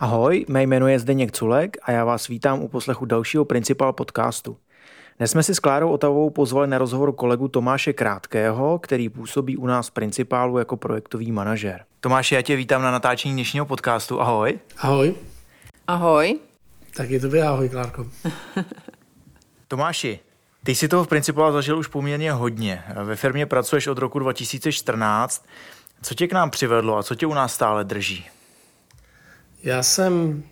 Ahoj, mé jméno je Zdeněk Culek a já vás vítám u poslechu dalšího Principal podcastu. Dnes jsme si s Klárou Otavou pozvali na rozhovor kolegu Tomáše Krátkého, který působí u nás v Principálu jako projektový manažer. Tomáši, já tě vítám na natáčení dnešního podcastu. Ahoj. Ahoj. Ahoj. je to ahoj, Klárko. Tomáši, ty jsi toho v Principálu zažil už poměrně hodně. Ve firmě pracuješ od roku 2014. Co tě k nám přivedlo a co tě u nás stále drží? Já jsem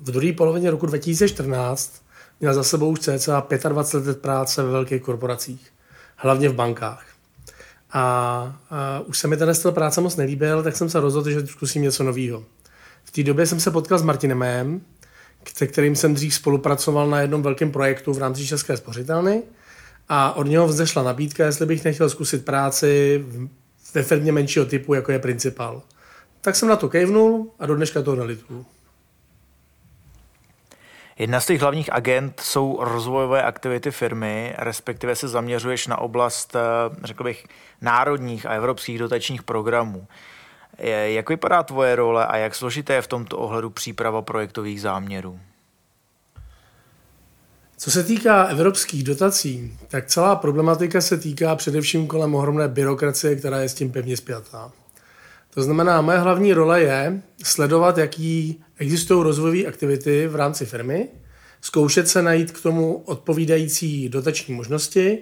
v druhé polovině roku 2014 měl za sebou už cca 25 let práce ve velkých korporacích, hlavně v bankách. A, a už se mi ten styl práce moc nelíbil, tak jsem se rozhodl, že zkusím něco nového. V té době jsem se potkal s Martinem Mém, se kterým jsem dřív spolupracoval na jednom velkém projektu v rámci České spořitelny a od něho vzešla nabídka, jestli bych nechtěl zkusit práci ve firmě menšího typu, jako je Principal. Tak jsem na to kejvnul a do dneška to nelituju. Jedna z těch hlavních agent jsou rozvojové aktivity firmy, respektive se zaměřuješ na oblast, eh, řekl bych, národních a evropských dotačních programů. Jak vypadá tvoje role a jak složité je v tomto ohledu příprava projektových záměrů? Co se týká evropských dotací, tak celá problematika se týká především kolem ohromné byrokracie, která je s tím pevně spjatá. To znamená, moje hlavní role je sledovat, jaký existují rozvojové aktivity v rámci firmy, zkoušet se najít k tomu odpovídající dotační možnosti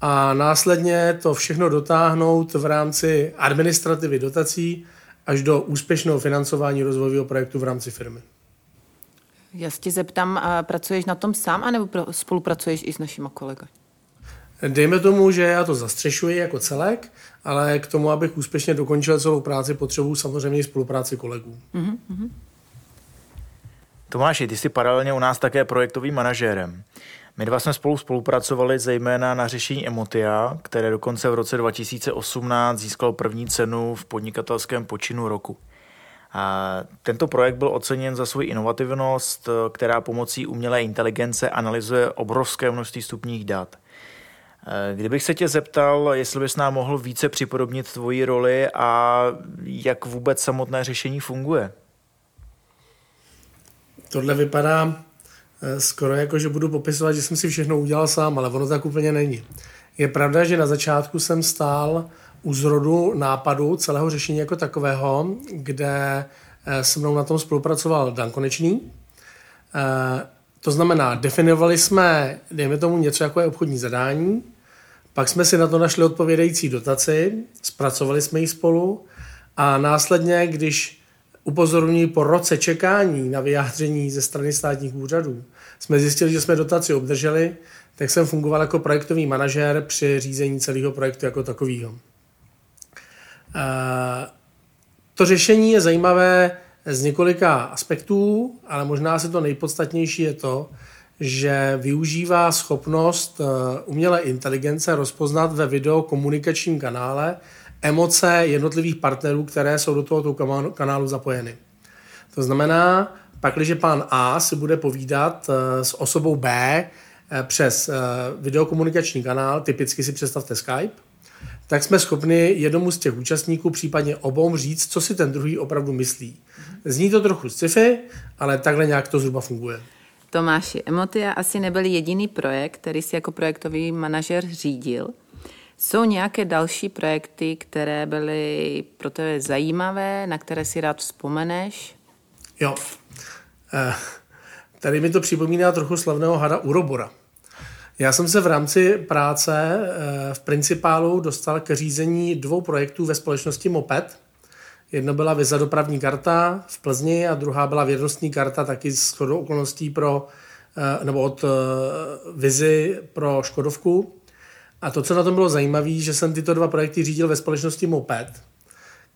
a následně to všechno dotáhnout v rámci administrativy dotací až do úspěšného financování rozvojového projektu v rámci firmy. Já se tě zeptám, pracuješ na tom sám, anebo spolupracuješ i s našimi kolegy? Dejme tomu, že já to zastřešuji jako celek, ale k tomu, abych úspěšně dokončil celou práci, potřebuji samozřejmě spolupráci kolegů. Mm-hmm. Tomáši, ty jsi paralelně u nás také projektovým manažérem. My dva jsme spolu spolupracovali zejména na řešení Emotia, které dokonce v roce 2018 získalo první cenu v podnikatelském počinu roku. A tento projekt byl oceněn za svou inovativnost, která pomocí umělé inteligence analyzuje obrovské množství stupních dat. Kdybych se tě zeptal, jestli bys nám mohl více připodobnit tvoji roli a jak vůbec samotné řešení funguje? Tohle vypadá eh, skoro jako, že budu popisovat, že jsem si všechno udělal sám, ale ono tak úplně není. Je pravda, že na začátku jsem stál u zrodu nápadu celého řešení jako takového, kde eh, se mnou na tom spolupracoval Dan Konečný. Eh, to znamená, definovali jsme, dejme tomu, něco jako je obchodní zadání, pak jsme si na to našli odpovědající dotaci, zpracovali jsme ji spolu a následně, když upozorňují po roce čekání na vyjádření ze strany státních úřadů, jsme zjistili, že jsme dotaci obdrželi, tak jsem fungoval jako projektový manažer při řízení celého projektu jako takového. To řešení je zajímavé z několika aspektů, ale možná si to nejpodstatnější je to, že využívá schopnost eh, umělé inteligence rozpoznat ve videokomunikačním kanále emoce jednotlivých partnerů, které jsou do tohoto kanálu zapojeny. To znamená, pak, když pán A si bude povídat eh, s osobou B eh, přes videokomunikační kanál, typicky si představte Skype, tak jsme schopni jednomu z těch účastníků, případně obou, říct, co si ten druhý opravdu myslí. Zní to trochu sci-fi, ale takhle nějak to zhruba funguje. Tomáši, Emotia asi nebyl jediný projekt, který si jako projektový manažer řídil. Jsou nějaké další projekty, které byly pro tebe zajímavé, na které si rád vzpomeneš? Jo. Eh, tady mi to připomíná trochu slavného hada Urobora. Já jsem se v rámci práce eh, v Principálu dostal ke řízení dvou projektů ve společnosti Moped. Jedna byla Viza dopravní karta v Plzni a druhá byla vědnostní karta taky s chodou okolností pro, eh, nebo od eh, Vizi pro Škodovku. A to, co na tom bylo zajímavé, že jsem tyto dva projekty řídil ve společnosti Moped,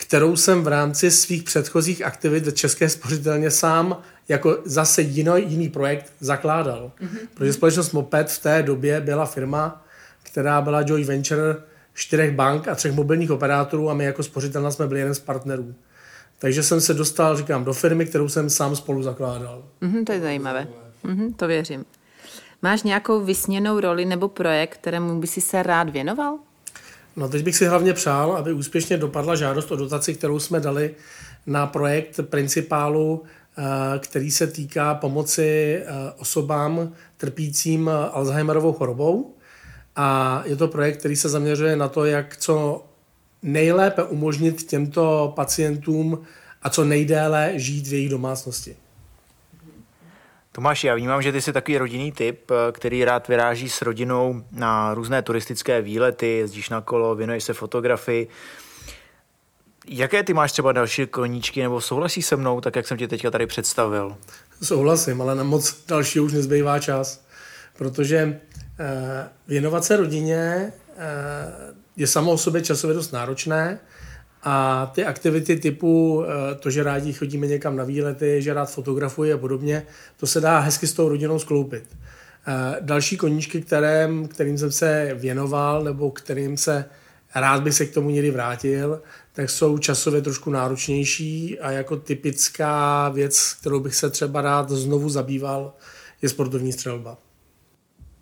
kterou jsem v rámci svých předchozích aktivit v České spořitelně sám jako zase jiný, jiný projekt zakládal. Mm-hmm. Protože společnost Moped v té době byla firma, která byla joint venture čtyřech bank a třech mobilních operátorů a my jako spořitelna jsme byli jeden z partnerů. Takže jsem se dostal, říkám, do firmy, kterou jsem sám spolu zakládal. Mm-hmm, to je zajímavé. Mm-hmm, to věřím. Máš nějakou vysněnou roli nebo projekt, kterému by si se rád věnoval? No teď bych si hlavně přál, aby úspěšně dopadla žádost o dotaci, kterou jsme dali na projekt Principálu který se týká pomoci osobám trpícím Alzheimerovou chorobou. A je to projekt, který se zaměřuje na to, jak co nejlépe umožnit těmto pacientům a co nejdéle žít v jejich domácnosti. Tomáš, já vnímám, že ty jsi takový rodinný typ, který rád vyráží s rodinou na různé turistické výlety, jezdíš na kolo, věnuješ se fotografii. Jaké ty máš třeba další koníčky, nebo souhlasíš se mnou, tak jak jsem tě teďka tady představil? Souhlasím, ale na moc další už nezbývá čas, protože eh, věnovat se rodině eh, je samo o sobě časově dost náročné a ty aktivity typu eh, to, že rádi chodíme někam na výlety, že rád fotografuji a podobně, to se dá hezky s tou rodinou skloupit. Eh, další koníčky, kterým, kterým jsem se věnoval nebo kterým se rád bych se k tomu někdy vrátil, tak jsou časově trošku náročnější a jako typická věc, kterou bych se třeba rád znovu zabýval, je sportovní střelba.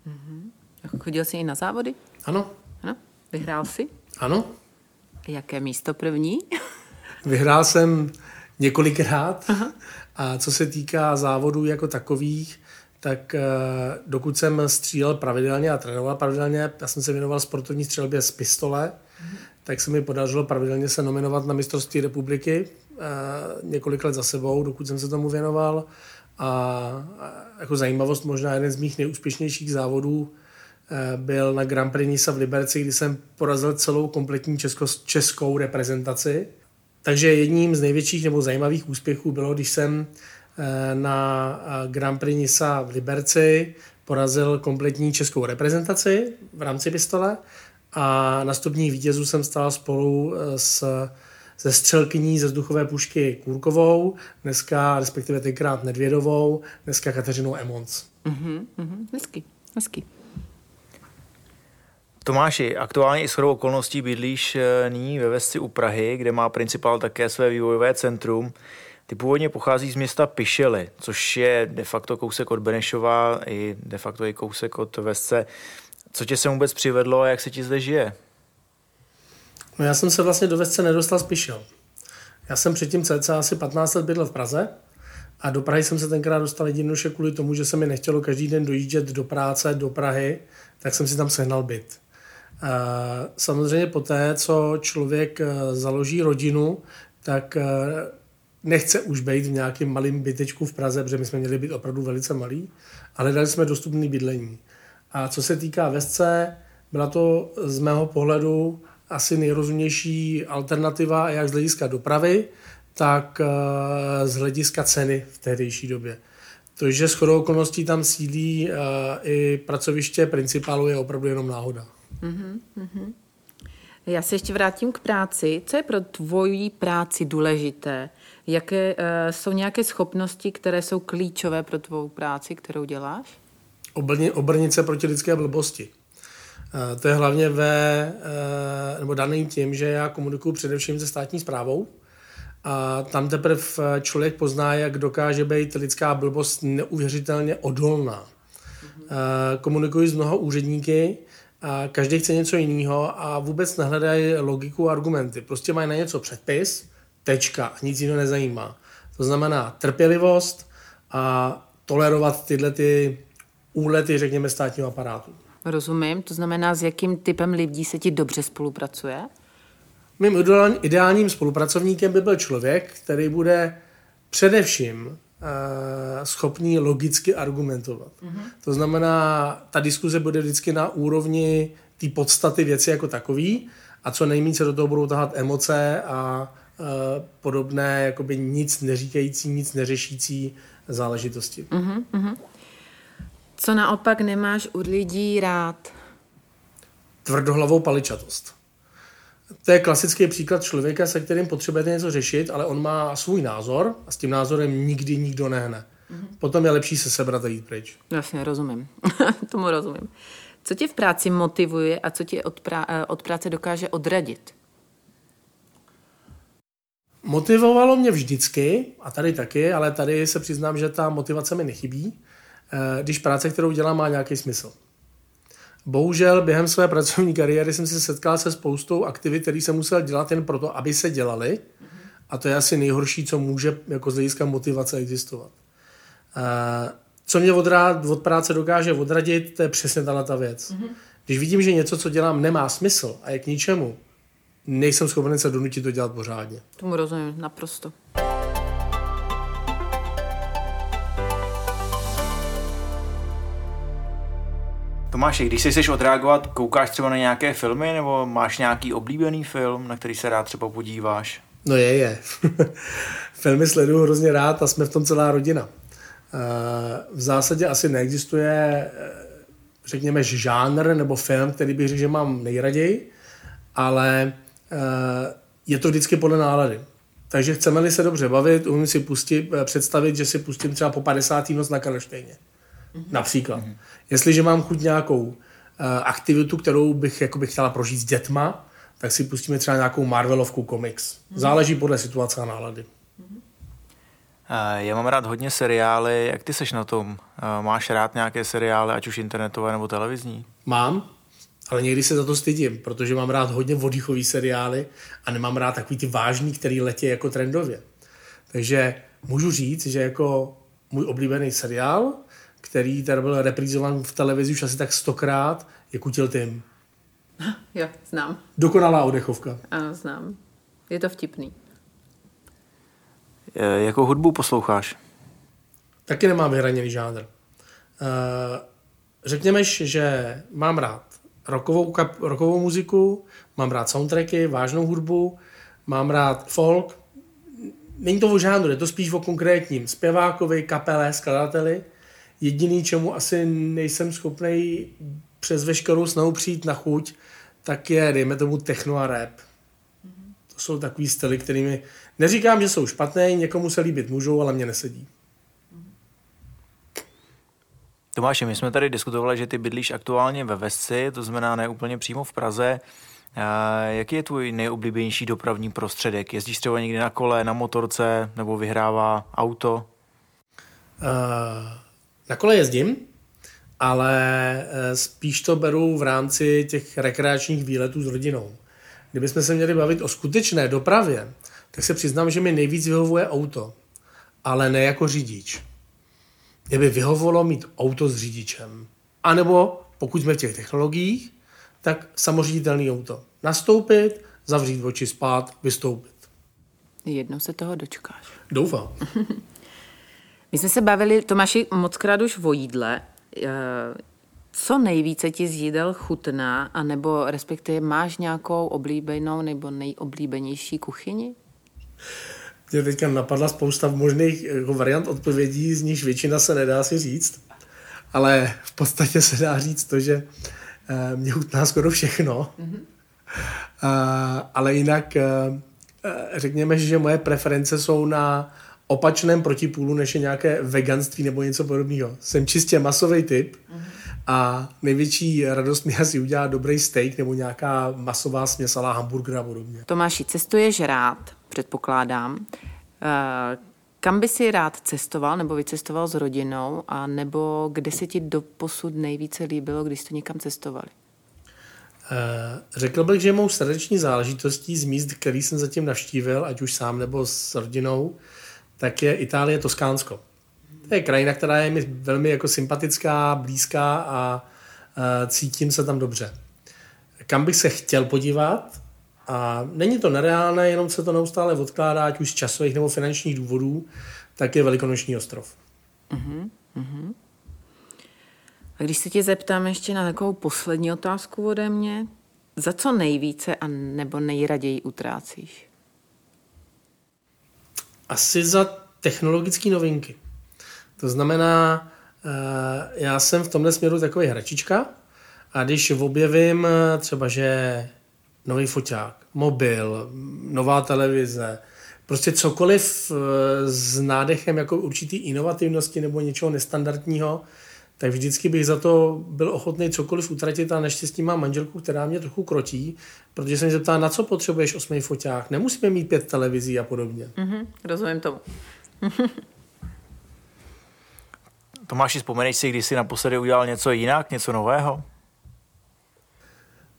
Mm-hmm. Chodil jsi i na závody? Ano. Ano? Vyhrál jsi? Ano. Jaké místo první? Vyhrál jsem několikrát Aha. a co se týká závodů jako takových, tak eh, dokud jsem střílel pravidelně a trénoval pravidelně, já jsem se věnoval sportovní střelbě z pistole, mhm. tak se mi podařilo pravidelně se nominovat na mistrovství republiky eh, několik let za sebou, dokud jsem se tomu věnoval. A jako zajímavost, možná jeden z mých nejúspěšnějších závodů byl na Grand Prix Nisa v Liberci, kdy jsem porazil celou kompletní česko, českou reprezentaci. Takže jedním z největších nebo zajímavých úspěchů bylo, když jsem eh, na eh, Grand Prix Nisa v Liberci porazil kompletní českou reprezentaci v rámci pistole a na stupních vítězů jsem stál spolu s ze střelkyní ze vzduchové pušky Kůrkovou, dneska, respektive tenkrát Nedvědovou, dneska Kateřinou Emons. Mm-hmm, mm-hmm, hezky, hezky. Tomáši, aktuálně i shodou okolností bydlíš eh, nyní ve Vesci u Prahy, kde má principál také své vývojové centrum. Ty původně pochází z města Pišely, což je de facto kousek od Benešova i de facto i kousek od Vesce. Co tě se vůbec přivedlo a jak se ti zde žije? No já jsem se vlastně do Vesce nedostal z Pišel. Já jsem předtím cca asi 15 let bydlel v Praze a do Prahy jsem se tenkrát dostal jednoduše kvůli tomu, že se mi nechtělo každý den dojíždět do práce, do Prahy, tak jsem si tam sehnal byt. Samozřejmě poté, co člověk eh, založí rodinu, tak eh, nechce už být v nějakém malém bytečku v Praze, protože my jsme měli být opravdu velice malý, ale dali jsme dostupný bydlení. A co se týká Vesce, byla to z mého pohledu asi nejrozumnější alternativa jak z hlediska dopravy, tak eh, z hlediska ceny v tehdejší době. To, že shodou okolností tam sídlí i pracoviště principálu, je opravdu jenom náhoda. Mm-hmm, Já se ještě vrátím k práci. Co je pro tvoji práci důležité? Jaké uh, jsou nějaké schopnosti, které jsou klíčové pro tvou práci, kterou děláš? Obrni, obrnit se proti lidské blbosti. Uh, to je hlavně ve, uh, nebo daný tím, že já komunikuju především se státní zprávou, a tam teprve člověk pozná, jak dokáže být lidská blbost neuvěřitelně odolná. Mm-hmm. Komunikuji s mnoha úředníky, a každý chce něco jiného a vůbec nehledají logiku a argumenty. Prostě mají na něco předpis, tečka a nic jiného nezajímá. To znamená trpělivost a tolerovat tyhle ty úlety, řekněme, státního aparátu. Rozumím, to znamená, s jakým typem lidí se ti dobře spolupracuje? Mým ideálním spolupracovníkem by byl člověk, který bude především Eh, schopní logicky argumentovat. Mm-hmm. To znamená, ta diskuze bude vždycky na úrovni té podstaty věci jako takový a co nejméně se do toho budou tahat emoce a uh, podobné jakoby nic neříkající, nic neřešící záležitosti. Mm-hmm. Co naopak nemáš u lidí rád? Tvrdohlavou paličatost. To je klasický příklad člověka, se kterým potřebujete něco řešit, ale on má svůj názor a s tím názorem nikdy nikdo nehne. Mm-hmm. Potom je lepší se sebrat a jít pryč. Jasně, rozumím. Tomu rozumím. Co tě v práci motivuje a co tě od, prá- eh, od práce dokáže odradit? Motivovalo mě vždycky, a tady taky, ale tady se přiznám, že ta motivace mi nechybí, eh, když práce, kterou dělám, má nějaký smysl. Bohužel během své pracovní kariéry jsem se setkal se spoustou aktivit, které jsem musel dělat jen proto, aby se dělali A to je asi nejhorší, co může jako z hlediska motivace existovat. Uh, co mě od, rád, od práce dokáže odradit, to je přesně ta věc. Když vidím, že něco, co dělám, nemá smysl a je k ničemu, nejsem schopen se donutit to dělat pořádně. Tomu rozumím, naprosto. Tomáši, když si chceš odreagovat, koukáš třeba na nějaké filmy nebo máš nějaký oblíbený film, na který se rád třeba podíváš? No je, je. Filmy sleduju hrozně rád a jsme v tom celá rodina. Eh, v zásadě asi neexistuje, eh, řekněme, žánr nebo film, který bych řekl, že mám nejraději, ale eh, je to vždycky podle nálady. Takže chceme-li se dobře bavit, umím si pustit, představit, že si pustím třeba po 50. noc na Karlštejně. Mm-hmm. Například. Mm-hmm. Jestliže mám chuť nějakou uh, aktivitu, kterou bych, jako bych chtěla prožít s dětma, tak si pustíme třeba nějakou Marvelovku komiks. Mm-hmm. Záleží podle situace a nálady. Mm-hmm. Já mám rád hodně seriály. Jak ty seš na tom? Máš rád nějaké seriály, ať už internetové nebo televizní? Mám, ale někdy se za to stydím, protože mám rád hodně oddychový seriály a nemám rád takový ty vážný, který letí jako trendově. Takže můžu říct, že jako můj oblíbený seriál který tady byl reprizovan v televizi už asi tak stokrát, je Kutil Tim. Jo, znám. Dokonalá odechovka. Ano, znám. Je to vtipný. E, jakou hudbu posloucháš? Taky nemám vyhraněný žánr. E, řekněme, že mám rád rockovou, kap, rockovou muziku, mám rád soundtracky, vážnou hudbu, mám rád folk. Není to o žánru, je to spíš o konkrétním zpěvákovi, kapele, skladateli. Jediný, čemu asi nejsem schopný přes veškerou snahu přijít na chuť, tak je, dejme tomu, techno a rap. To jsou takový styly, kterými neříkám, že jsou špatné, někomu se líbit můžou, ale mě nesedí. Tomáši, my jsme tady diskutovali, že ty bydlíš aktuálně ve Vesci, to znamená ne úplně přímo v Praze. Jaký je tvůj nejoblíbenější dopravní prostředek? Jezdíš třeba někdy na kole, na motorce nebo vyhrává auto? Uh, na kole jezdím, ale eh, spíš to beru v rámci těch rekreačních výletů s rodinou. Kdybychom se měli bavit o skutečné dopravě, tak se přiznám, že mi nejvíc vyhovuje auto, ale ne jako řidič. Mě by vyhovovalo mít auto s řidičem. A nebo, pokud jsme v těch technologiích, tak samoředitelný auto. Nastoupit, zavřít oči, spát, vystoupit. Jednou se toho dočkáš. Doufám. My jsme se bavili, Tomáši, moc krát už o jídle. Eh, co nejvíce ti z jídel chutná, anebo respektive máš nějakou oblíbenou nebo nejoblíbenější kuchyni? Mě teďka napadla spousta možných jako variant odpovědí, z nich většina se nedá si říct, ale v podstatě se dá říct to, že eh, mě chutná skoro všechno. Mm-hmm. Ale jinak řekněme, že moje preference jsou na opačném protipůlu, než je nějaké veganství nebo něco podobného. Jsem čistě masový typ a největší radost mi asi udělá dobrý steak nebo nějaká masová směsalá hamburgera a podobně. Tomáši, cestuješ rád, předpokládám. Eh, kam by si rád cestoval nebo vycestoval s rodinou a nebo kde se ti do posud nejvíce líbilo, když jste někam cestovali? Eh, řekl bych, že mou srdeční záležitostí z míst, který jsem zatím navštívil, ať už sám nebo s rodinou, tak je Itálie Toskánsko. To je krajina, která je mi velmi jako sympatická, blízká a cítím se tam dobře. Kam bych se chtěl podívat, a není to nereálné, jenom se to neustále odkládá, ať už z časových nebo finančních důvodů, tak je Velikonoční ostrov. Uh-huh, uh-huh. A když se tě zeptám ještě na takovou poslední otázku ode mě, za co nejvíce a nebo nejraději utrácíš? Asi za technologické novinky. To znamená, eh, já jsem v tomhle směru takový hračička a když objevím eh, třeba, že nový foťák, mobil, nová televize, prostě cokoliv eh, s nádechem jako určitý inovativnosti nebo něčeho nestandardního, tak vždycky bych za to byl ochotný cokoliv utratit a naštěstí mám manželku, která mě trochu krotí, protože jsem se zeptala, na co potřebuješ osmý foťák, nemusíme mít pět televizí a podobně. Mm-hmm, rozumím tomu. Tomáši, vzpomeneš si, když jsi naposledy udělal něco jinak, něco nového?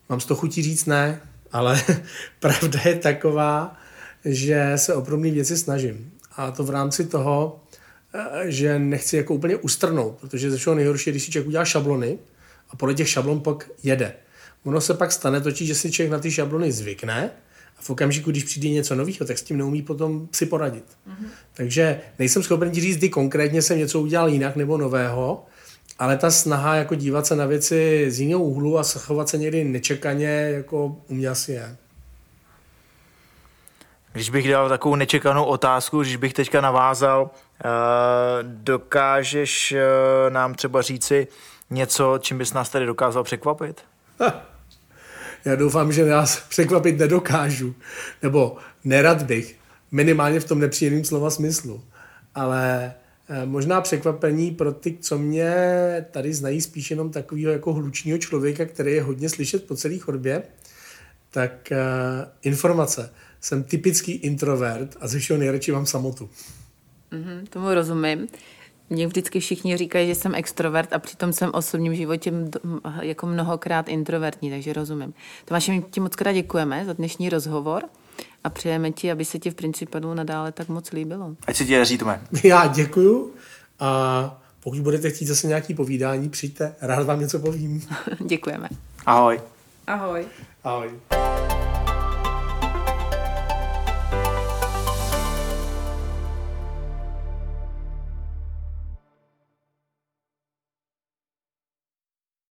Mám z toho chutí říct ne, ale pravda je taková, že se o věci snažím. A to v rámci toho, že nechci jako úplně ustrnout, protože ze všeho nejhorší, když si člověk udělá šablony a podle těch šablon pak jede. Ono se pak stane totiž, že si člověk na ty šablony zvykne a v okamžiku, když přijde něco nového, tak s tím neumí potom si poradit. Mm-hmm. Takže nejsem schopen ti říct, kdy konkrétně jsem něco udělal jinak nebo nového, ale ta snaha jako dívat se na věci z jiného úhlu a schovat se někdy nečekaně, jako u mě asi je. Když bych dal takovou nečekanou otázku, když bych teďka navázal, eh, dokážeš eh, nám třeba říci něco, čím bys nás tady dokázal překvapit? Já doufám, že nás překvapit nedokážu. Nebo nerad bych. Minimálně v tom nepříjemném slova smyslu. Ale eh, možná překvapení pro ty, co mě tady znají spíš jenom takového jako hlučního člověka, který je hodně slyšet po celé chodbě, tak informace. Jsem typický introvert a ze všeho nejradši mám samotu. Mm-hmm, tomu rozumím. Mně vždycky všichni říkají, že jsem extrovert a přitom jsem v osobním životě jako mnohokrát introvertní, takže rozumím. Tomáši, my ti moc krát děkujeme za dnešní rozhovor a přejeme ti, aby se ti v principu nadále tak moc líbilo. Ať se ti daří, Tome. Já děkuju a pokud budete chtít zase nějaký povídání, přijďte, rád vám něco povím. děkujeme. Ahoj. Ahoj. Ahoj.